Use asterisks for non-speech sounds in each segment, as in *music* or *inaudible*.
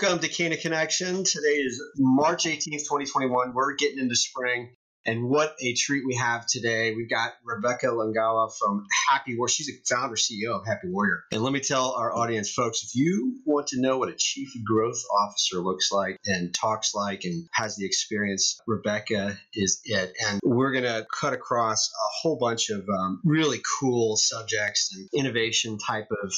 Welcome to Cana Connection. Today is March 18th, 2021. We're getting into spring. And what a treat we have today. We've got Rebecca Longawa from Happy Warrior. She's a founder, CEO of Happy Warrior. And let me tell our audience, folks, if you want to know what a chief growth officer looks like and talks like and has the experience, Rebecca is it. And we're going to cut across a whole bunch of um, really cool subjects and innovation type of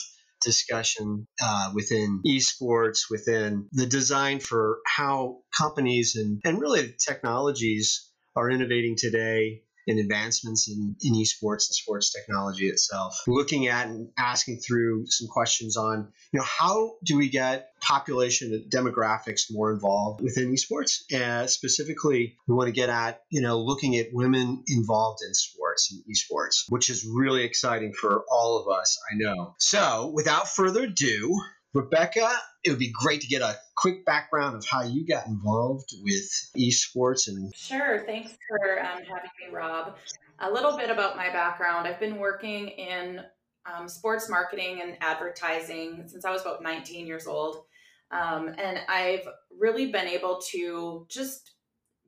discussion uh, within esports, within the design for how companies and, and really technologies are innovating today in advancements in, in esports and sports technology itself. Looking at and asking through some questions on, you know, how do we get population and demographics more involved within esports? And specifically, we want to get at, you know, looking at women involved in sports and esports, which is really exciting for all of us, I know. So without further ado, Rebecca, it would be great to get a quick background of how you got involved with esports and. Sure. Thanks for um, having me, Rob. A little bit about my background. I've been working in um, sports marketing and advertising since I was about 19 years old. Um, and I've really been able to just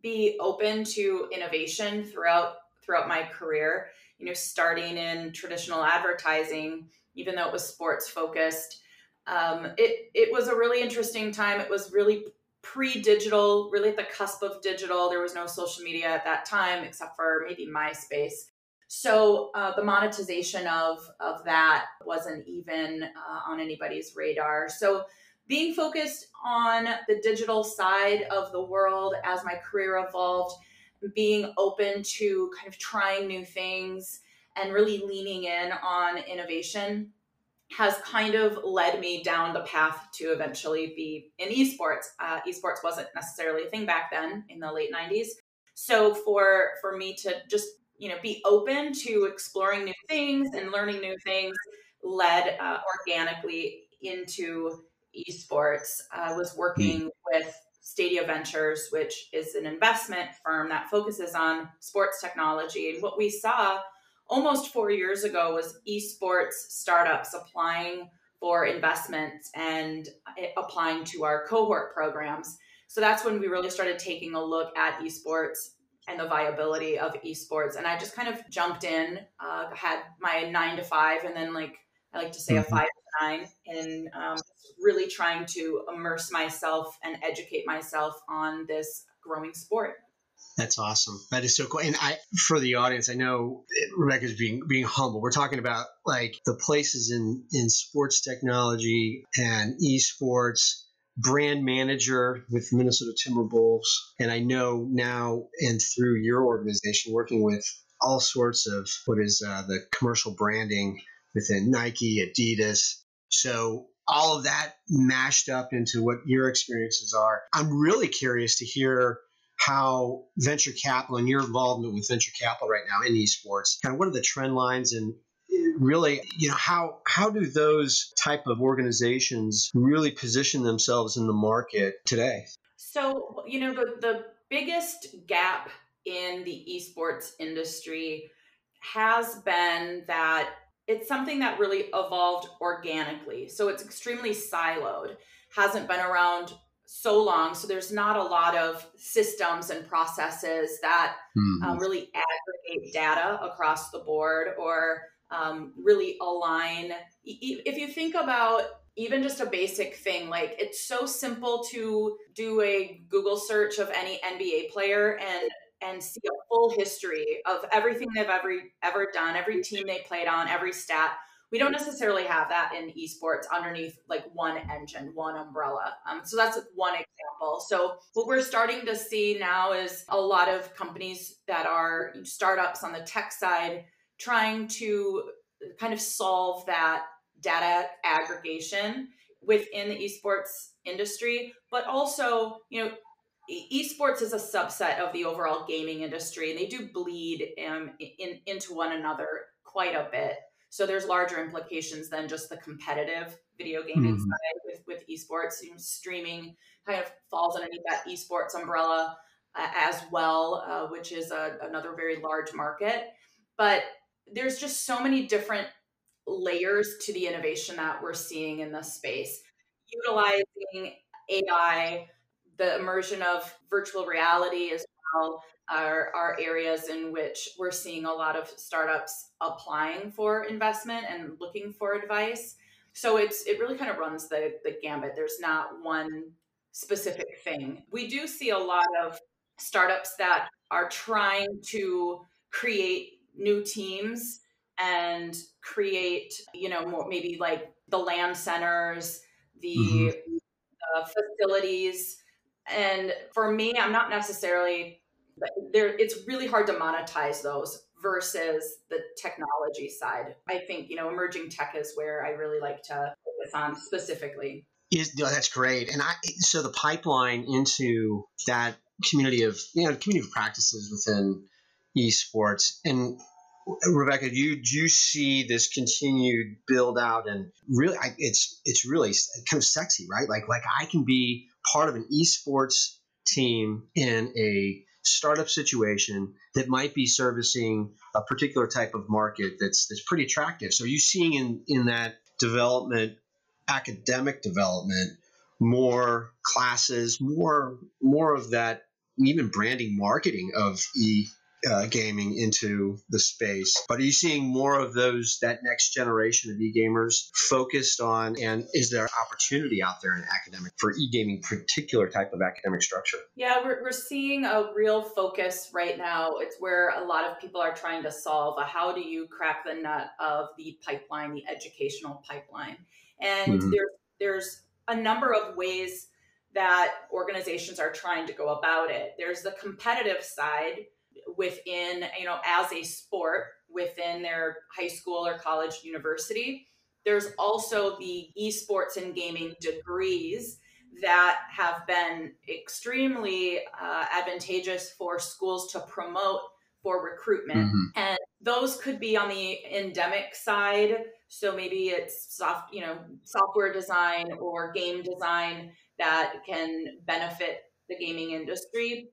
be open to innovation throughout throughout my career. You know, starting in traditional advertising, even though it was sports focused, um, it it was a really interesting time. It was really pre-digital, really at the cusp of digital. There was no social media at that time, except for maybe MySpace. So uh, the monetization of of that wasn't even uh, on anybody's radar. So being focused on the digital side of the world as my career evolved, being open to kind of trying new things and really leaning in on innovation has kind of led me down the path to eventually be in esports. Uh, esports wasn't necessarily a thing back then in the late 90s. So for for me to just you know be open to exploring new things and learning new things led uh, organically into esports. I was working mm. with Stadia Ventures, which is an investment firm that focuses on sports technology. And what we saw almost four years ago was esports startups applying for investments and eh, applying to our cohort programs. So that's when we really started taking a look at esports and the viability of esports. And I just kind of jumped in, uh, had my nine to five, and then like I like to say mm-hmm. a five to nine, and um, really trying to immerse myself and educate myself on this growing sport. That's awesome. That is so cool. And I, for the audience, I know Rebecca's being being humble. We're talking about like the places in in sports technology and esports, brand manager with Minnesota Timberwolves, and I know now and through your organization, working with all sorts of what is uh, the commercial branding within Nike, Adidas. So all of that mashed up into what your experiences are. I'm really curious to hear how venture capital and your involvement with venture capital right now in esports, kind of what are the trend lines and uh, really you know how how do those type of organizations really position themselves in the market today? So you know the the biggest gap in the esports industry has been that it's something that really evolved organically. So it's extremely siloed hasn't been around so long. So there's not a lot of systems and processes that mm-hmm. um, really aggregate data across the board or um, really align. If you think about even just a basic thing, like it's so simple to do a Google search of any NBA player and and see a full history of everything they've ever ever done, every team they played on, every stat we don't necessarily have that in esports underneath like one engine, one umbrella. Um, so that's one example. So what we're starting to see now is a lot of companies that are startups on the tech side trying to kind of solve that data aggregation within the esports industry, but also, you know, esports is a subset of the overall gaming industry and they do bleed um, in, into one another quite a bit. So there's larger implications than just the competitive video gaming mm. side with, with esports. You know, streaming kind of falls underneath that esports umbrella uh, as well, uh, which is a, another very large market. But there's just so many different layers to the innovation that we're seeing in this space. Utilizing AI, the immersion of virtual reality as are, are areas in which we're seeing a lot of startups applying for investment and looking for advice. So it's it really kind of runs the the gambit. There's not one specific thing. We do see a lot of startups that are trying to create new teams and create, you know, more maybe like the LAN centers, the mm-hmm. uh, facilities. And for me, I'm not necessarily there. It's really hard to monetize those versus the technology side. I think you know, emerging tech is where I really like to focus on specifically. Is, that's great. And I so the pipeline into that community of you know community of practices within esports and Rebecca, do you do you see this continued build out and really, I, it's it's really kind of sexy, right? Like like I can be part of an esports team in a startup situation that might be servicing a particular type of market that's that's pretty attractive. So, are you seeing in in that development, academic development, more classes, more more of that even branding marketing of e uh, gaming into the space. But are you seeing more of those that next generation of e-gamers focused on? And is there opportunity out there in academic for e-gaming, particular type of academic structure? Yeah, we're we're seeing a real focus right now. It's where a lot of people are trying to solve a how do you crack the nut of the pipeline, the educational pipeline, and mm-hmm. there's there's a number of ways that organizations are trying to go about it. There's the competitive side, within, you know, as a sport within their high school or college university. There's also the esports and gaming degrees that have been extremely uh, advantageous for schools to promote for recruitment. Mm-hmm. And those could be on the endemic side. So maybe it's soft, you know, software design or game design that can benefit the gaming industry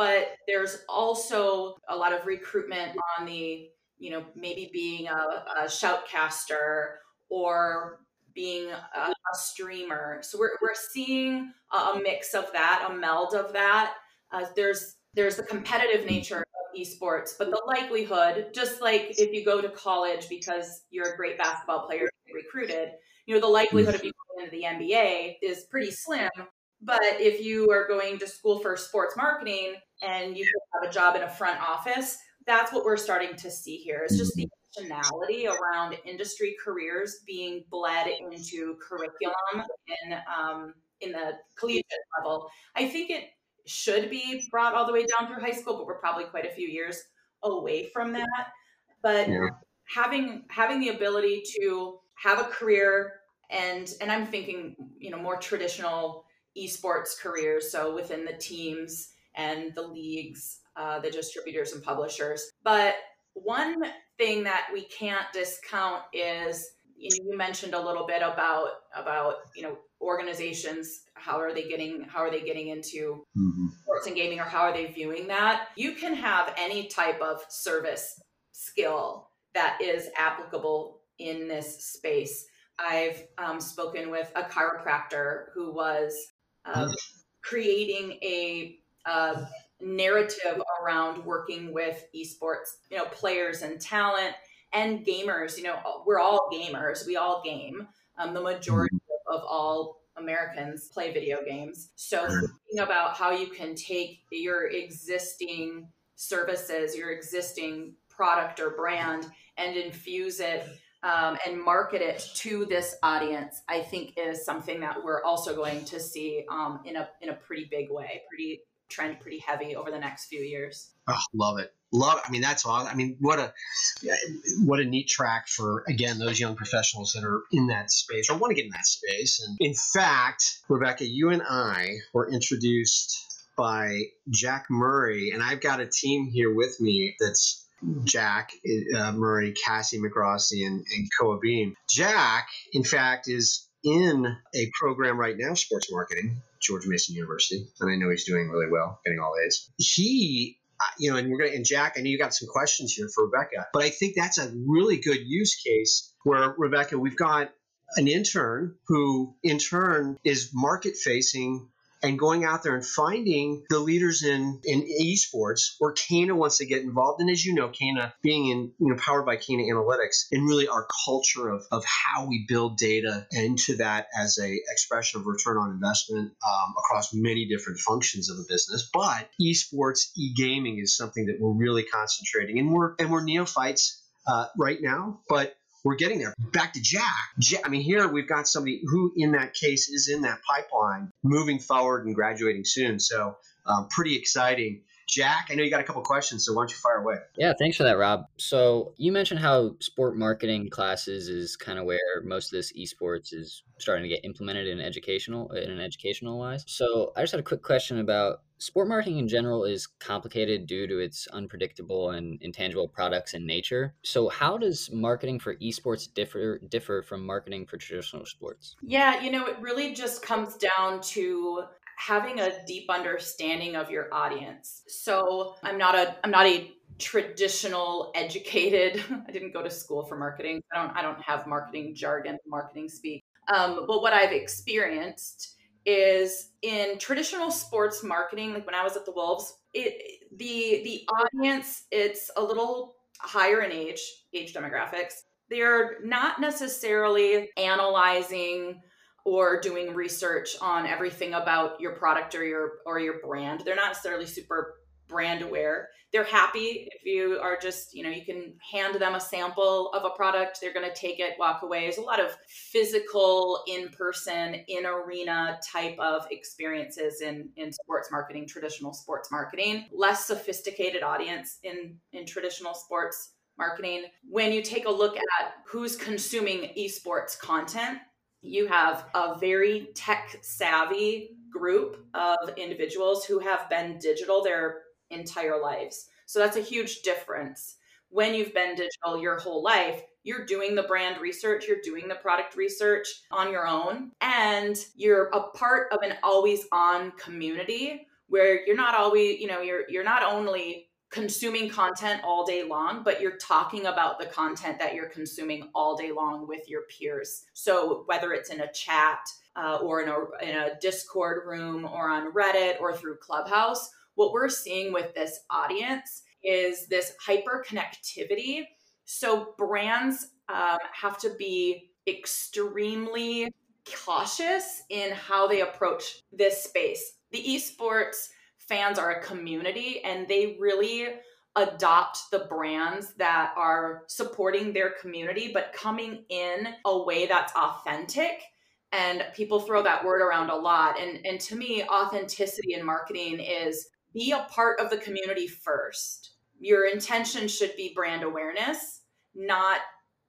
but there's also a lot of recruitment on the you know maybe being a, a shoutcaster or being a, a, streamer. So we're, we're seeing a, mix of that a meld of that. Uh, there's there's the competitive nature of esports but the likelihood just like if you go to college because you're a great basketball player recruited you know the likelihood of you going into the nba is pretty slim but if you are going to school for sports marketing and you have a job in a front office, that's what we're starting to see here. It's just the intentionality around industry careers being bled into curriculum in um, in the collegiate level. I think it should be brought all the way down through high school, but we're probably quite a few years away from that. But yeah. having having the ability to have a career and and I'm thinking, you know, more traditional esports careers, so within the teams and the leagues, uh, the distributors and publishers. But one thing that we can't discount is you, know, you mentioned a little bit about about you know organizations how are they getting how are they getting into mm-hmm. sports and gaming or how are they viewing that you can have any type of service skill that is applicable in this space i've um, spoken with a chiropractor who was uh, creating a, a narrative around working with esports, you know, players and talent and gamers. You know, we're all gamers. We all game. Um, the majority mm-hmm. of all Americans play video games. So thinking about how you can take your existing services, your existing product or brand, and infuse it um, and market it to this audience, I think is something that we're also going to see um, in a in a pretty big way, pretty trend pretty heavy over the next few years. Oh, love it. Love. I mean, that's all. I mean, what a what a neat track for again those young professionals that are in that space or want to get in that space. And in fact, Rebecca, you and I were introduced by Jack Murray, and I've got a team here with me that's Jack uh, Murray, Cassie McRossi, and, and Koa Beam. Jack, in fact, is in a program right now, sports marketing, George Mason University, and I know he's doing really well, getting all A's. He uh, you know, and we're gonna and Jack, I know you got some questions here for Rebecca, but I think that's a really good use case where Rebecca, we've got an intern who, in turn, is market facing and going out there and finding the leaders in, in esports where Cana wants to get involved. And as you know, Cana being in, you know, powered by Cana Analytics and really our culture of, of how we build data into that as a expression of return on investment um, across many different functions of a business. But esports, e-gaming is something that we're really concentrating and we're, and we're neophytes uh, right now, but we're getting there. Back to Jack. Jack. I mean, here we've got somebody who, in that case, is in that pipeline, moving forward and graduating soon. So, um, pretty exciting. Jack, I know you got a couple questions, so why don't you fire away? Yeah, thanks for that, Rob. So you mentioned how sport marketing classes is kind of where most of this esports is starting to get implemented in educational in an educational wise. So I just had a quick question about sport marketing in general is complicated due to its unpredictable and intangible products in nature. So how does marketing for esports differ differ from marketing for traditional sports? Yeah, you know, it really just comes down to having a deep understanding of your audience. So I'm not a I'm not a traditional educated *laughs* i didn't go to school for marketing. I don't i don't have marketing jargon marketing speak. Um, but what i've experienced is in traditional sports marketing like when i was at the wolves it the the audience it's a little higher in age age demographics. They're not necessarily analyzing or doing research on everything about your product or your or your brand. They're not necessarily super brand aware. They're happy if you are just, you know, you can hand them a sample of a product, they're going to take it, walk away. There's a lot of physical, in-person, in arena type of experiences in in sports marketing, traditional sports marketing. Less sophisticated audience in in traditional sports marketing. When you take a look at who's consuming esports content, you have a very tech savvy group of individuals who have been digital their entire lives. So that's a huge difference. When you've been digital your whole life, you're doing the brand research, you're doing the product research on your own, and you're a part of an always on community where you're not always, you know, you're you're not only consuming content all day long, but you're talking about the content that you're consuming all day long with your peers. So whether it's in a chat uh, or in a, in a Discord room or on Reddit or through Clubhouse, what we're seeing with this audience is this hyper connectivity. So brands um, have to be extremely cautious in how they approach this space. The esports fans are a community and they really adopt the brands that are supporting their community but coming in a way that's authentic. And people throw that word around a lot. And and to me authenticity in marketing is be a part of the community first. Your intention should be brand awareness not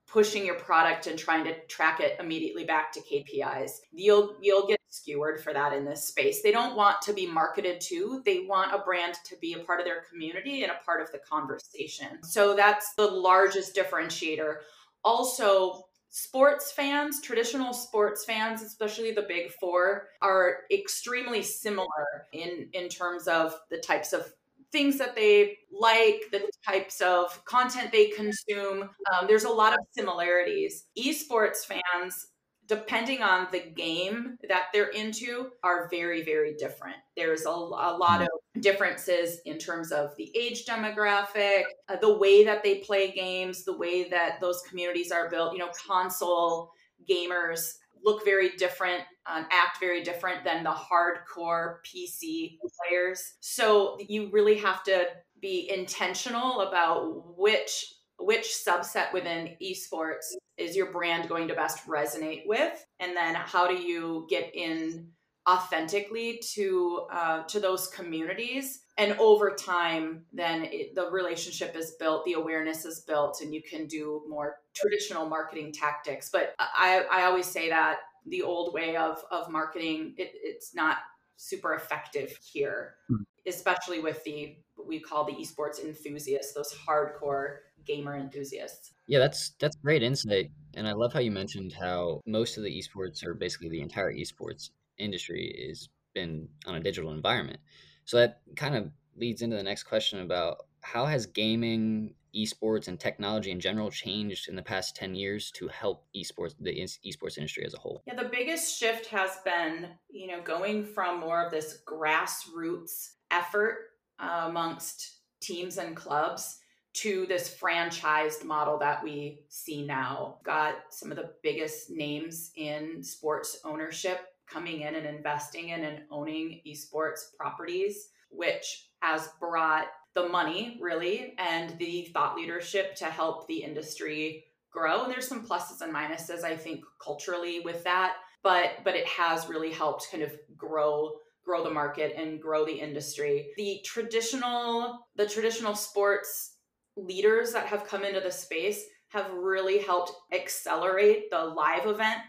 pushing your product and trying to track it immediately back to KPIs. You'll you'll get skewered for that in this space. They don't want to be marketed to. They want a brand to be a part of their community and a part of the conversation. So that's the largest differentiator. Also, sports fans, traditional sports fans, especially the big 4, are extremely similar in in terms of the types of things that they like, the types of content they consume. Um, there's a lot of similarities. Esports fans, depending on the game that they're into, are very, very different. There's a, a lot of differences in terms of the age demographic, uh, the way that they play games, the way that those communities are built. You know, console gamers look very different, um, act very different than the hardcore PC players. So you really have to be intentional about which which subset within esports is your brand going to best resonate with, and then how do you get in authentically to uh, to those communities? And over time then it, the relationship is built the awareness is built and you can do more traditional marketing tactics. But i i always say that the old way of of marketing it, it's not super effective here mm-hmm. especially with the what we call the esports enthusiasts those hardcore gamer enthusiasts yeah that's that's great insight and i love how you mentioned how most of the esports or basically the entire esports industry is been on a digital environment. So that kind of leads into the next question about how has gaming esports and technology in general changed in the past 10 years to help esports the esports industry as a whole yeah the biggest shift has been you know going from more of this grassroots effort uh, amongst teams and clubs to this franchised model that we see now. Got some of the biggest names in sports ownership coming in and investing in and owning esports properties, which has brought the money really and the thought leadership to help the industry grow. And there's some pluses and minuses, I think, culturally with that. But but it has really helped kind of grow grow the market and grow the industry. The traditional the traditional sports leaders that have come into the space have really helped accelerate the live event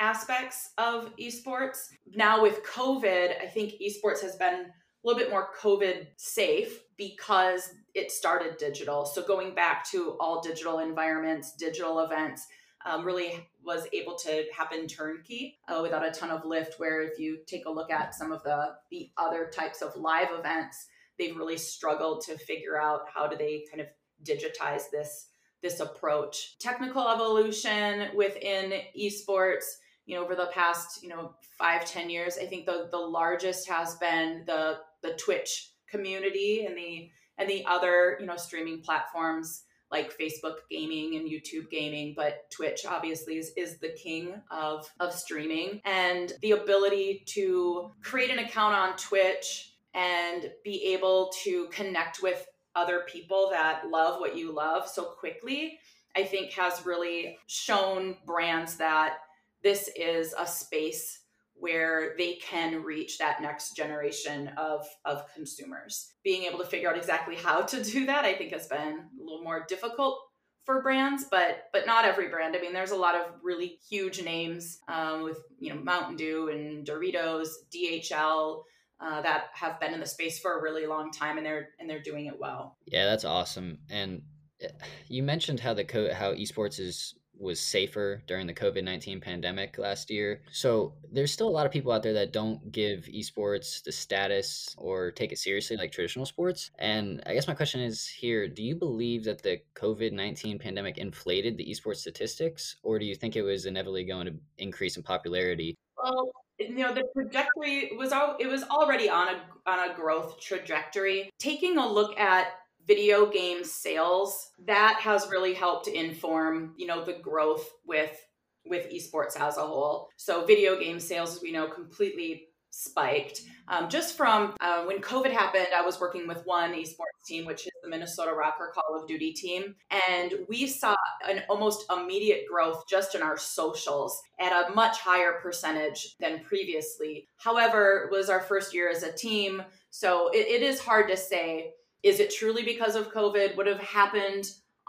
aspects of esports. Now with COVID, I think esports has been a little bit more COVID safe because it started digital. So going back to all digital environments, digital events, um, really was able to happen turnkey uh, without a ton of lift. Where if you take a look at some of the the other types of live events, they've really struggled to figure out how do they kind of digitize this this approach. Technical evolution within esports, you know, over the past, you know, five, ten years, I think the the largest has been the the Twitch community and the and the other, you know, streaming platforms like Facebook gaming and YouTube gaming, but Twitch obviously is, is the king of, of streaming. And the ability to create an account on Twitch and be able to connect with other people that love what you love so quickly, I think has really shown brands that this is a space where they can reach that next generation of, of consumers. Being able to figure out exactly how to do that, I think has been a little more difficult for brands, but but not every brand. I mean, there's a lot of really huge names um, with you know Mountain Dew and Doritos, DHL, uh, that have been in the space for a really long time and they're and they're doing it well. Yeah, that's awesome. And eh, you mentioned how the co- how esports is was safer during the COVID 19 pandemic last year. So there's still a lot of people out there that don't give esports the status or take it seriously like traditional sports. And I guess my question is here do you believe that the COVID 19 pandemic inflated the esports statistics, or do you think it was inevitably going to increase in popularity? Well, you know the trajectory was all it was already on a on a growth trajectory. Taking a look at video game sales that has really helped inform you know the growth with with esports as a whole. So video game sales as we know completely spiked. Um, just from uh, when COVID happened, I was working with one esports team, which is the Minnesota RØKKR Call of Duty team. And we saw an almost immediate growth just in our socials at a much higher percentage than previously. However, it was our first year as a team. So it, it is hard to say is it truly because of COVID? Would have happened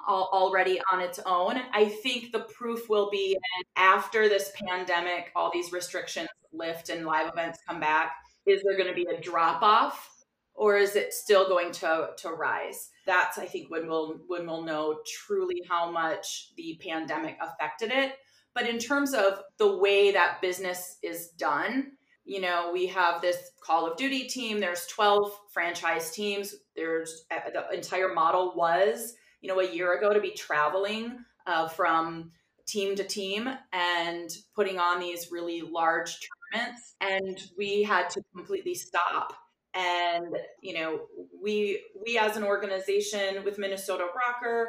already on its own. I think the proof will be after this pandemic, all these restrictions lift and live events come back. Is there going to be a drop off or is it still going to, to rise? That's, I think, when we'll, when we'll know truly how much the pandemic affected it. But in terms of the way that business is done, you know, we have this Call of Duty team, there's 12 franchise teams. There's uh, the entire model was you know, a year ago to be traveling uh, from team to team and putting on these really large And we had to completely stop. And, you know, we, we as an organization with Minnesota RØKKR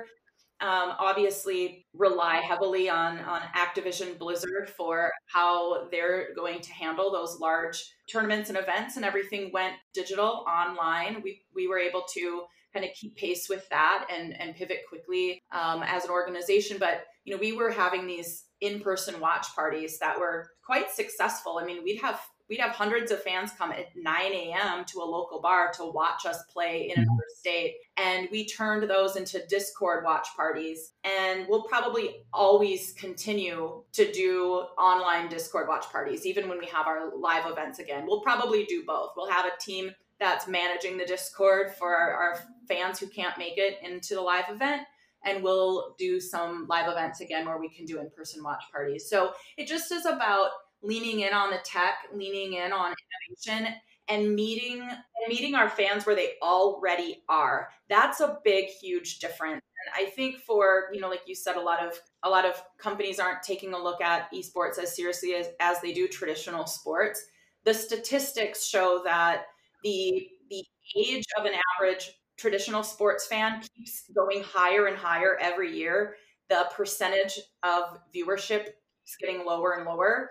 um, obviously rely heavily on, on Activision Blizzard for how they're going to handle those large tournaments and events and everything went digital online. We, we were able to kind of keep pace with that and and pivot quickly um, as an organization. But you know, we were having these in-person watch parties that were quite successful. I mean, we'd have we'd have hundreds of fans come at 9 a.m. to a local bar to watch us play in mm-hmm. another state. And we turned those into Discord watch parties. And we'll probably always continue to do online Discord watch parties, even when we have our live events again. We'll probably do both. We'll have a team that's managing the Discord for our, our fans who can't make it into the live event. And we'll do some live events again where we can do in person watch parties. So it just is about leaning in on the tech, leaning in on innovation, and meeting and meeting our fans where they already are. That's a big, huge difference. And I think for, you know, like you said, a lot of a lot of companies aren't taking a look at esports as seriously as, as they do traditional sports. The statistics show that the the age of an average traditional sports fan keeps going higher and higher every year. The percentage of viewership is getting lower and lower.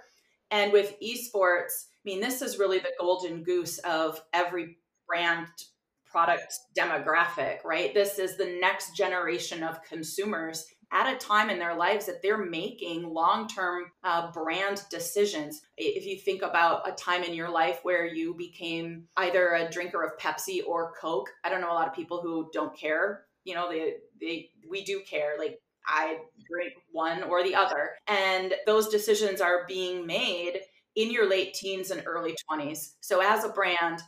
And with esports, I mean, this is really the golden goose of every brand product demographic, right? This is the next generation of consumers at a time in their lives that they're making long term uh, brand decisions. If you think about a time in your life where you became either a drinker of Pepsi or Coke, I don't know a lot of people who don't care. You know, they, they we do care. Like I drink one or the other. And those decisions are being made in your late teens and early 20s. So, as a brand,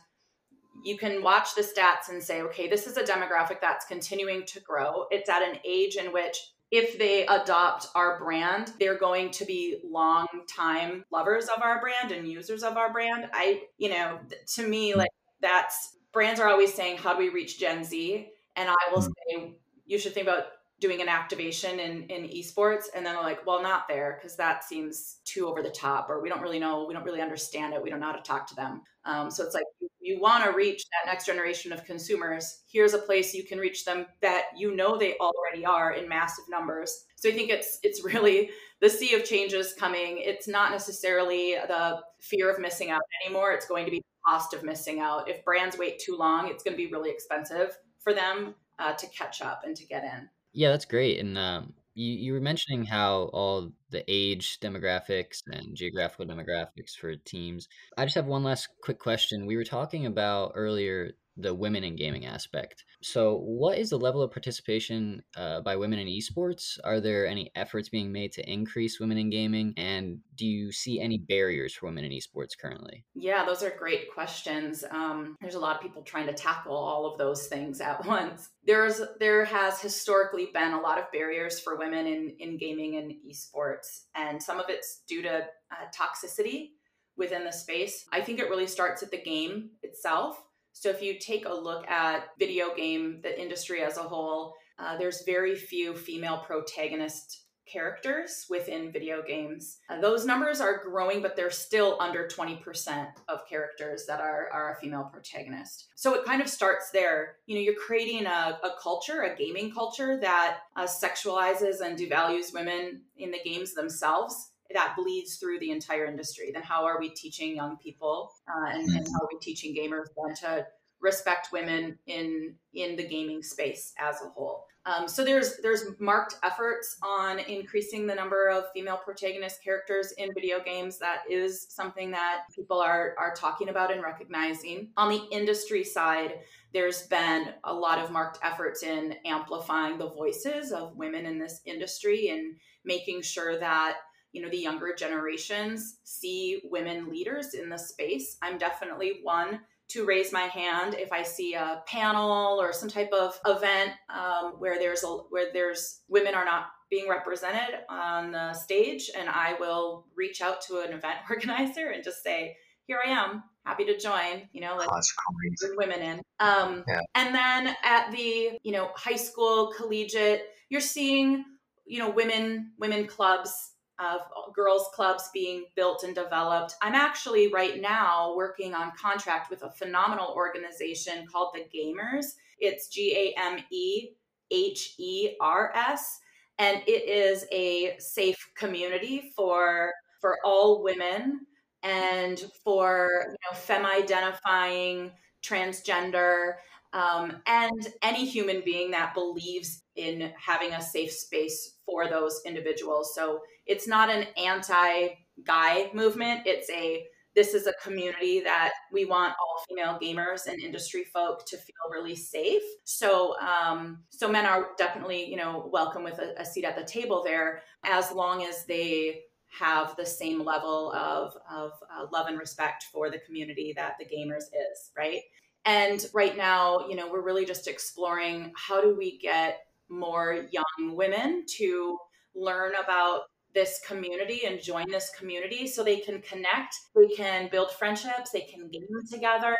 you can watch the stats and say, okay, this is a demographic that's continuing to grow. It's at an age in which if they adopt our brand, they're going to be long time lovers of our brand and users of our brand. I, you know, to me, like that's brands are always saying, how do we reach Gen Z? And I will mm. say, you should think about doing an activation in, in esports and then they're like well not there because that seems too over the top or we don't really know we don't really understand it we don't know how to talk to them um, so it's like you, want to reach that next generation of consumers here's a place you can reach them that you know they already are in massive numbers. So i think it's it's really the sea of changes coming. It's not necessarily the fear of missing out anymore. It's going to be the cost of missing out. If brands wait too long it's going to be really expensive for them uh, to catch up and to get in. Yeah, that's great. And um, you, you were mentioning how all the age demographics and geographical demographics for teams. I just have one last quick question. We were talking about earlier the women in gaming aspect. So, what is the level of participation uh, by women in esports? Are there any efforts being made to increase women in gaming? And do you see any barriers for women in esports currently? Yeah, those are great questions. Um, there's a lot of people trying to tackle all of those things at *laughs* once. There's there has historically been a lot of barriers for women in in gaming and esports, and some of it's due to uh, toxicity within the space. I think it really starts at the game itself so if you take a look at video game, the industry as a whole, uh, there's very few female protagonist characters within video games. Uh, those numbers are growing, but they're still under 20% of characters that are, are a female protagonist. So it kind of starts there. You know, you're creating a, a culture, a gaming culture that uh, sexualizes and devalues women in the games themselves that bleeds through the entire industry, then how are we teaching young people uh, and, and, mm-hmm. how are we teaching gamers then to respect women in in the gaming space as a whole? Um, so there's there's marked efforts on increasing the number of female protagonist characters in video games. That is something that people are are talking about and recognizing. On the industry side, there's been a lot of marked efforts in amplifying the voices of women in this industry and making sure that you know the younger generations see women leaders in the space i'm definitely one to raise my hand if i see a panel or some type of event um, where there's a where there's women are not being represented on the stage and i will reach out to an event *laughs* organizer and just say here i am happy to join you know let's bring women in um, yeah. and then at the you know high school collegiate you're seeing you know women women clubs of girls clubs being built and developed. I'm actually right now working on contract with a phenomenal organization called the GameHERs. It's G A M E H E R S and it is a safe community for for all women and for you know femme identifying transgender um, and any human being that believes in having a safe space for those individuals. So it's not an anti guy movement. It's a this is a community that we want all female gamers and industry folk to feel really safe. So, um, so men are definitely, you know, welcome with a, a seat at the table there, as long as they have the same level of, of uh, love and respect for the community that the GameHERs is, right? And right now, you know, we're really just exploring how do we get more young women to learn about this community and join this community so they can connect they can build friendships they can game together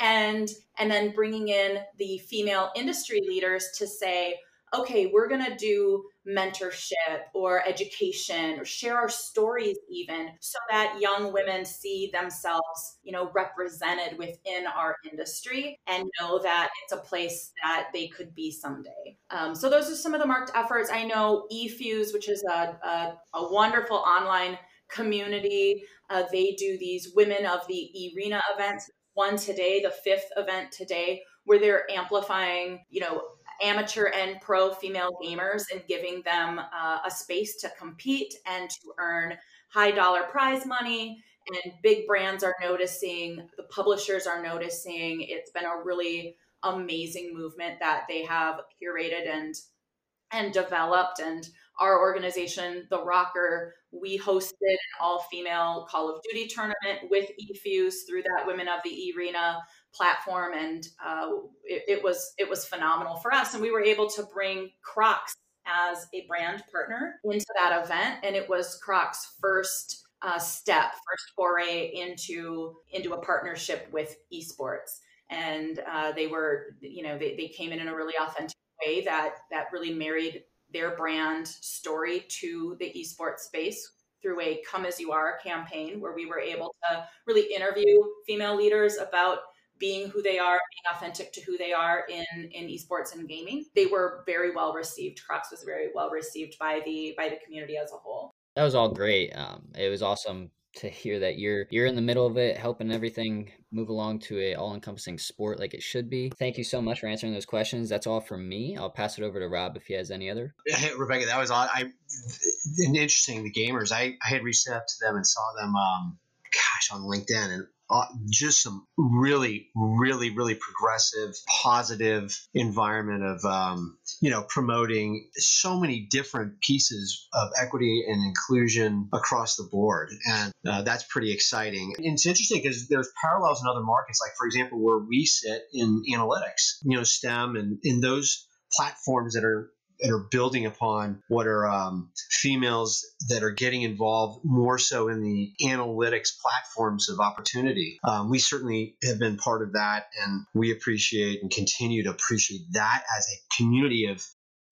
and and then bringing in the female industry leaders to say okay, we're going to do mentorship or education or share our stories even so that young women see themselves, you know, represented within our industry and know that it's a place that they could be someday. Um, so those are some of the marked efforts. I know eFuse, which is a, a, a wonderful online community. Uh, they do these women of the arena events. One today, the fifth event today, where they're amplifying, you know, amateur and pro female gamers and giving them uh, a space to compete and to earn high dollar prize money. And big brands are noticing, the publishers are noticing. It's been a really amazing movement that they have curated and and developed and our organization the RØKKR we hosted an all-female call of duty tournament with eFuse through that women of the arena platform, and uh, it, it, was it was phenomenal for us. And we were able to bring Crocs as a brand partner into that event, and it was Crocs' first uh, step, first foray into into a partnership with esports. And uh, they were, you know, they, they came in in a really authentic way that that really married their brand story to the esports space through a come as you are campaign where we were able to really interview female leaders about being who they are, being authentic to who they are in in esports and gaming. They were very well received. Crocs was very well received by the by the community as a whole. That was all great. Um, it was awesome to hear that you're you're in the middle of it, helping everything move along to a all encompassing sport like it should be. Thank you so much for answering those questions. That's all from me. I'll pass it over to Rob if he has any other. Hey, *laughs* Rebecca, that was all. I interesting. The GameHERs, I, I had reached out to them and saw them. Um, gosh, on LinkedIn, and uh, just some really, really, really progressive, positive environment of, um, you know, promoting so many different pieces of equity and inclusion across the board. And uh, that's pretty exciting. And it's interesting because there's parallels in other markets, like, for example, where we sit in analytics, you know, STEM and in those platforms that are that are building upon what are um, females that are getting involved more so in the analytics platforms of opportunity. Um, we certainly have been part of that, and we appreciate and continue to appreciate that as a community of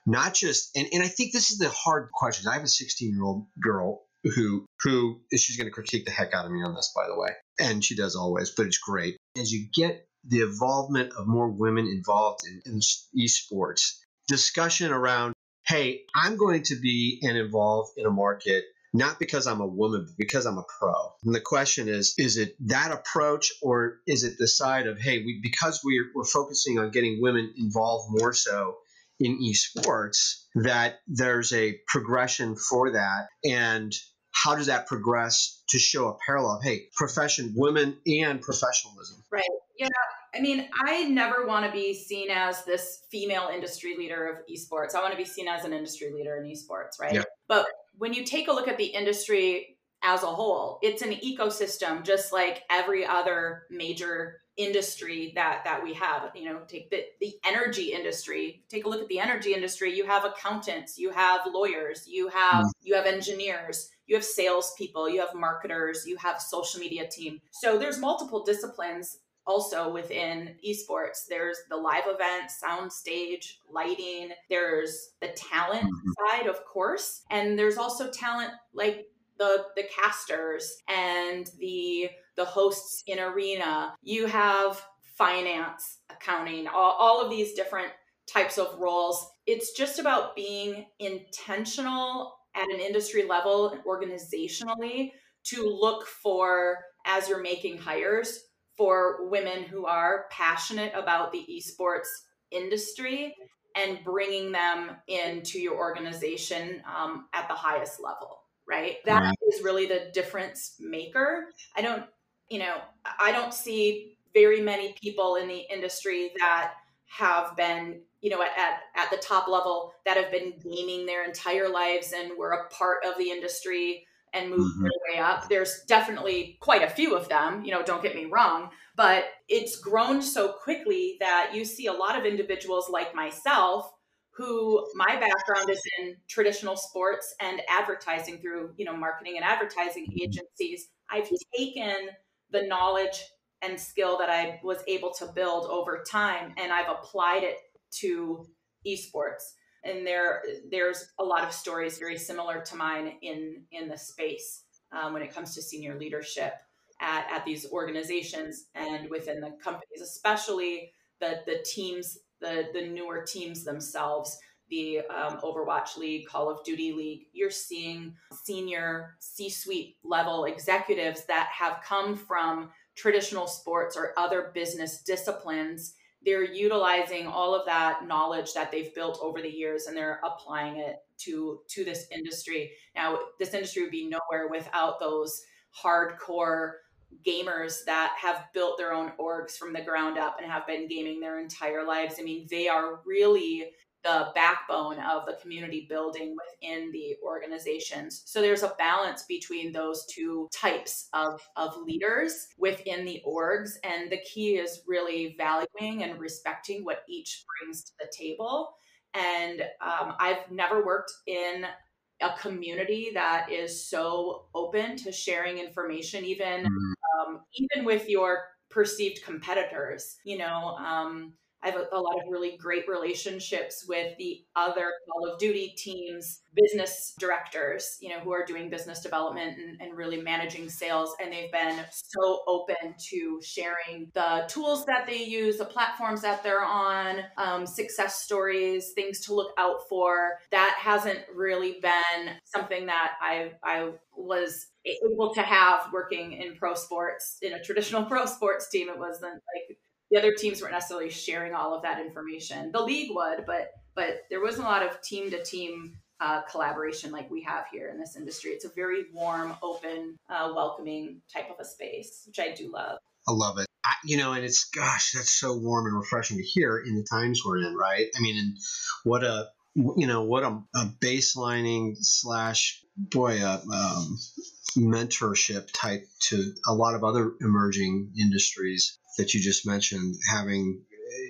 not just and, and I think this is the hard question. I have a 16 year old girl who who she's going to critique the heck out of me on this, by the way, and she does always, but it's great as you get the involvement of more women involved in, in esports discussion around, hey, I'm going to be and involved in a market not because I'm a woman, but because I'm a pro. And the question is, is it that approach or is it the side of, hey, we, because we're, we're focusing on getting women involved more so in esports, that there's a progression for that? And how does that progress to show a parallel of, hey, profession, women and professionalism? Right. Yeah. I mean, I never want to be seen as this female industry leader of esports. I want to be seen as an industry leader in esports, right? Yeah. But when you take a look at the industry as a whole, it's an ecosystem just like every other major industry that that we have you know take the, the energy industry take a look at the energy industry you have accountants you have lawyers you have mm-hmm. you have engineers you have salespeople you have marketers you have social media team so there's multiple disciplines also within esports there's the live event sound stage lighting there's the talent mm-hmm. side of course and there's also talent like the the casters and the the hosts in arena you have finance accounting all, all of these different types of roles it's just about being intentional at an industry level and organizationally to look for as you're making hires for women who are passionate about the esports industry and bringing them into your organization um, at the highest level right That right. is really the difference maker i don't you know i don't see very many people in the industry that have been you know at, at, at the top level that have been gaming their entire lives and were a part of the industry and move mm-hmm. their way up. There's definitely quite a few of them, you know, don't get me wrong, but it's grown so quickly that you see a lot of individuals like myself who my background is in traditional sports and advertising through, you know, marketing and advertising agencies. I've taken the knowledge and skill that I was able to build over time and I've applied it to esports. And there there's a lot of stories very similar to mine in in the space um, when it comes to senior leadership at, at these organizations and within the companies, especially the the teams the the newer teams themselves the um, Overwatch League, Call of Duty League, you're seeing senior C suite level executives that have come from traditional sports or other business disciplines. They're utilizing all of that knowledge that they've built over the years and they're applying it to, to this industry. Now, this industry would be nowhere without those hardcore gamers that have built their own orgs from the ground up and have been gaming their entire lives. I mean, they are really the backbone of the community building within the organizations. So there's a balance between those two types of, of leaders within the orgs. And the key is really valuing and respecting what each brings to the table. And um, I've never worked in a community that is so open to sharing information, even mm-hmm. um, even with your perceived competitors. You know, um, I have a, lot of really great relationships with the other Call of Duty teams, business directors, you know, who are doing business development and, and really managing sales. And they've been so open to sharing the tools that they use, the platforms that they're on, um, success stories, things to look out for. That hasn't really been something that I, I was able to have working in pro sports in a traditional *laughs* pro sports team. It wasn't like the other teams weren't necessarily sharing all of that information. The league would, but but there wasn't a lot of team to team collaboration like we have here in this industry. It's a very warm, open, uh, welcoming type of a space, which I do love. I love it. I, you know, and it's gosh, that's so warm and refreshing to hear in the times we're in, right? I mean, and what a you know what a, a baselining slash boy a um, mentorship type to a lot of other emerging industries that you just mentioned, having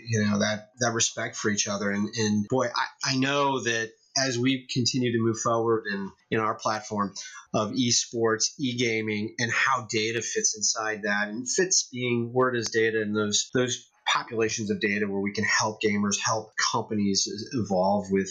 you know that that respect for each other, and and boy, I, I know that as we continue to move forward in in our platform of esports, e-gaming, and how data fits inside that, and fits being where does data and those those populations of data where we can help gamers, help companies evolve with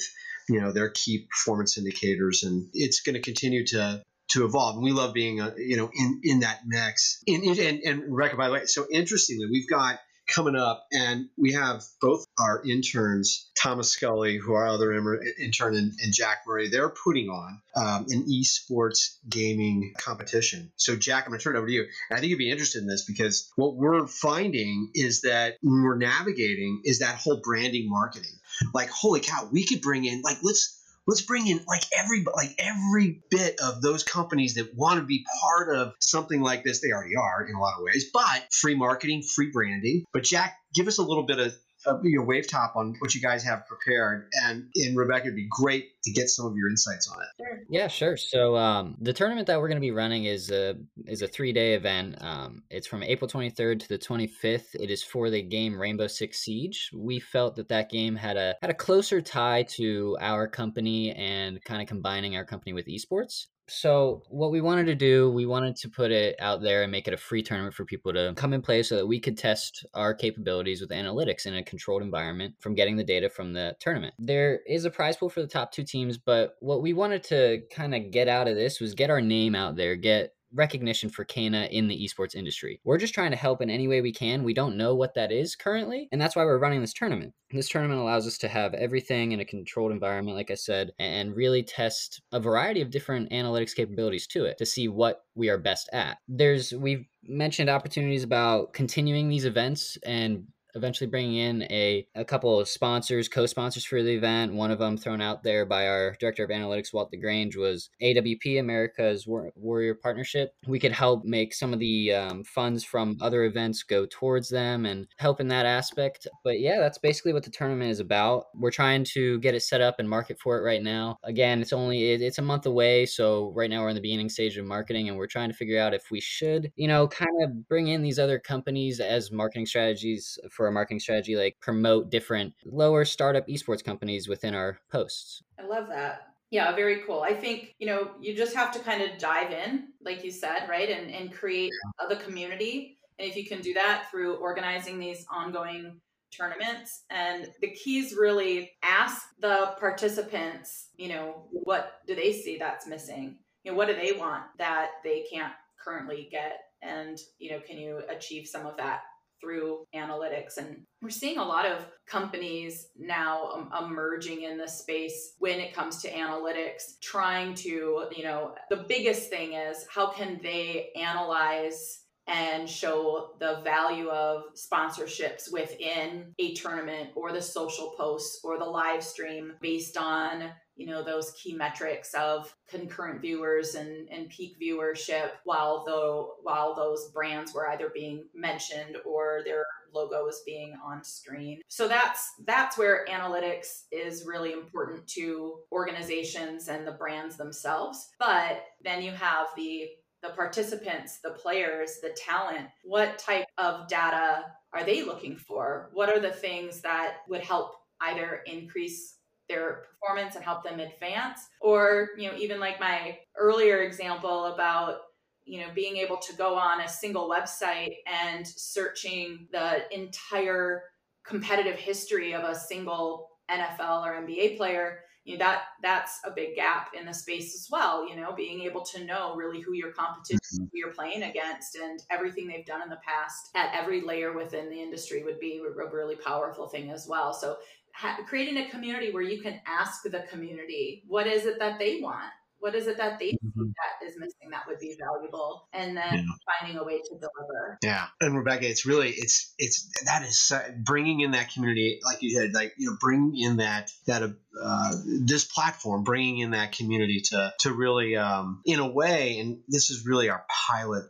you know their key performance indicators, and it's going to continue to to evolve. And we love being, uh, you know, in, in that mix. And, and, and Rebecca, by the way, so interestingly, we've got coming up, and we have both our interns, Thomas Scully, who our other intern, and, and, Jack Murray. They're putting on um, an esports gaming competition. So, Jack, I'm going to turn it over to you. And I think you'd be interested in this because what we're finding is that when we're navigating is that whole branding marketing. Like, holy cow, we could bring in like let's let's bring in like every like every bit of those companies that want to be part of something like this. They already are in a lot of ways but free marketing free branding. But jack give us a little bit of uh, your wave top on what you guys have prepared. And in rebecca it'd be great to get some of your insights on it. Sure. yeah sure. So um, the tournament that we're going to be running is a is a three day event. Um, it's from april 23rd to the 25th it is for the game rainbow six siege. We felt that that game had a had a closer tie to our company and kind of combining our company with esports so what we wanted to do, we wanted to put it out there and make it a free tournament for people to come and play so that we could test our capabilities with analytics in a controlled environment from getting the data from the tournament. There is a prize pool for the top two teams, but what we wanted to kind of get out of this was get our name out there, get recognition for Cana in the esports industry. We're just trying to help in any way we can. We don't know what that is currently, and that's why we're running this tournament. This tournament allows us to have everything in a controlled environment, like I said, and really test a variety of different analytics capabilities to it to see what we are best at. There's we've mentioned opportunities about continuing these events and eventually bringing in a, a couple of sponsors, co-sponsors for the event. One of them thrown out there by our director of analytics, Walt DeGrange, was AWP, America's War- Warrior Partnership. We could help make some of the um, funds from other events go towards them and help in that aspect. But yeah, that's basically what the tournament is about. We're trying to get it set up and market for it right now. Again, it's only it's a month away, so right now we're in the beginning stage of marketing, and we're trying to figure out if we should, you know, kind of bring in these other companies as marketing strategies for for our marketing strategy, like promote different lower startup esports companies within our posts. I love that. Yeah, very cool. I think, you know, you just have to kind of dive in, like you said, right? And, and create yeah. the community. And if you can do that through organizing these ongoing tournaments and the keys really ask the participants you know what do they see that's missing you know what do they want that they can't currently get and you know can you achieve some of that through analytics. And we're seeing a lot of companies now um, emerging in the space when it comes to analytics trying to you know the biggest thing is how can they analyze and show the value of sponsorships within a tournament or the social posts or the live stream based on you know those key metrics of concurrent viewers and, and peak viewership while though while those brands were either being mentioned or their logo was being on screen. So that's that's where analytics is really important to organizations and the brands themselves. But then you have the the participants, the players, the talent, what type of data are they looking for? What are the things that would help either increase their performance and help them advance or you know even like my earlier example about you know being able to go on a single website and searching the entire competitive history of a single NFL or NBA player you know that that's a big gap in the space as well you know being able to know really who your competition mm-hmm. who you're playing against and everything they've done in the past at every layer within the industry would be a really powerful thing as well so ha- creating a community where you can ask the community what is it that they want what is it that they mm-hmm. that is missing that would be valuable, and then yeah. finding a way to deliver. Yeah, and Rebecca, it's really it's it's that is bringing in that community, like you said, like you know, bring in that that uh, this platform, bringing in that community to to really, um, in a way, and this is really our pilot.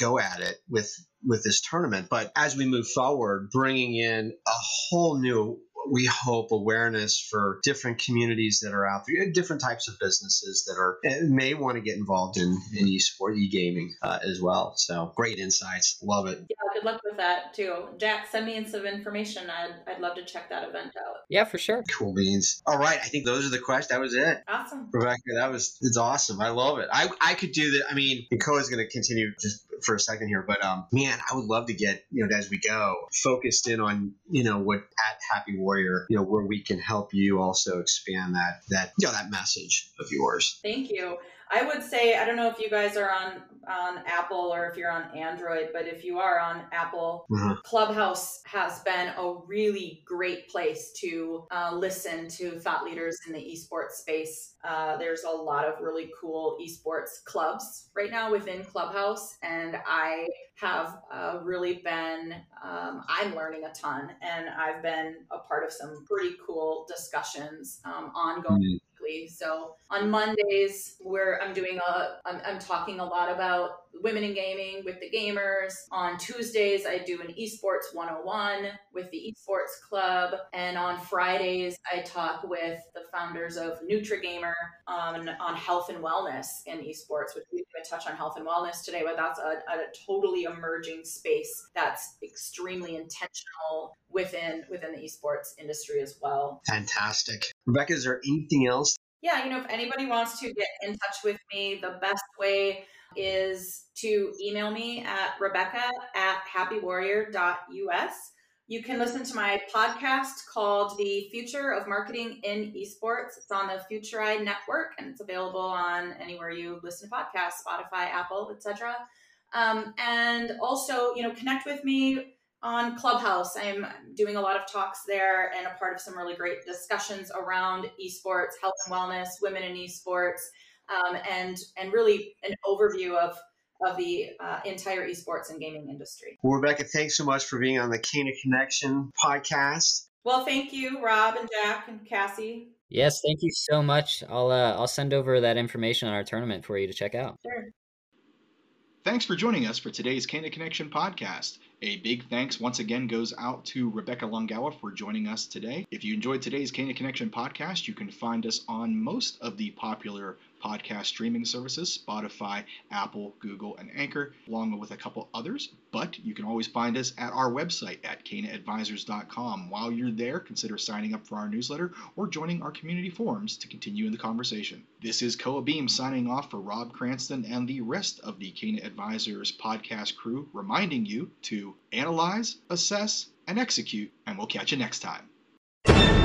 Go at it with with this tournament. But as we move forward, bringing in a whole new we hope awareness for different communities that are out there, different types of businesses that are eh, may want to get involved in, in e-sport, e-gaming uh, as well. So great insights. Love it. Yeah, good luck with that too. Jack, send me in some information. I'd, I'd love to check that event out. Yeah, for sure. Cool beans. All right. I think those are the questions. That was it. Awesome. Rebecca, that was, it's awesome. I love it. I, I could do that. I mean, Koa is going to continue just for a second here, but um, man, I would love to get, you know, as we go, focused in on, you know, what at Happy Warrior warrior, you know, where we can help you also expand that that you know that message of yours. Thank you. I would say I don't know if you guys are on on Apple or if you're on Android, but if you are on Apple, mm-hmm. Clubhouse has been a really great place to uh, listen to thought leaders in the esports space. Uh, there's a lot of really cool esports clubs right now within Clubhouse, and I have uh, really been um, I'm learning a ton, and I've been a part of some pretty cool discussions um, ongoing. Mm-hmm weekly. So on Mondays, where I'm doing a, I'm, I'm talking a lot about women in gaming with the GameHERs. On Tuesdays, I do an esports 101 with the esports club. And on Fridays, I talk with the founders of NutriGamer on, on health and wellness in esports, which we didn't touch on health and wellness today, but that's a, a totally emerging space that's extremely intentional within within the esports industry as well. Fantastic. Rebecca, is there anything else? Yeah, you know, if anybody wants to get in touch with me, the best way is to email me at rebecca at happywarrior.us. You can listen to my podcast called The Future of Marketing in Esports. It's on the FutureEye Network and it's available on anywhere you listen to podcasts, Spotify, Apple, etc. Um, and also, you know, connect with me on Clubhouse. I'm doing a lot of talks there and a part of some really great discussions around esports, health and wellness, women in esports, um, and and really an overview of of the uh, entire esports and gaming industry. Well, Rebecca, thanks so much for being on the Cana Connection podcast. Well, thank you, Rob and Jack and Cassie. Yes, thank you so much. I'll uh, I'll send over that information on our tournament for you to check out. Sure. Thanks for joining us for today's Cana Connection podcast. A big thanks once again goes out to Rebecca Longawa for joining us today. If you enjoyed today's Cana Connection podcast, you can find us on most of the popular podcast streaming services Spotify, Apple, Google, and Anchor, along with a couple others. But you can always find us at our website at canaadvisors.com. While you're there, consider signing up for our newsletter or joining our community forums to continue in the conversation. This is Koa Beam signing off for Rob Cranston and the rest of the Cana Advisors podcast crew, reminding you to analyze, assess, and execute, and we'll catch you next time.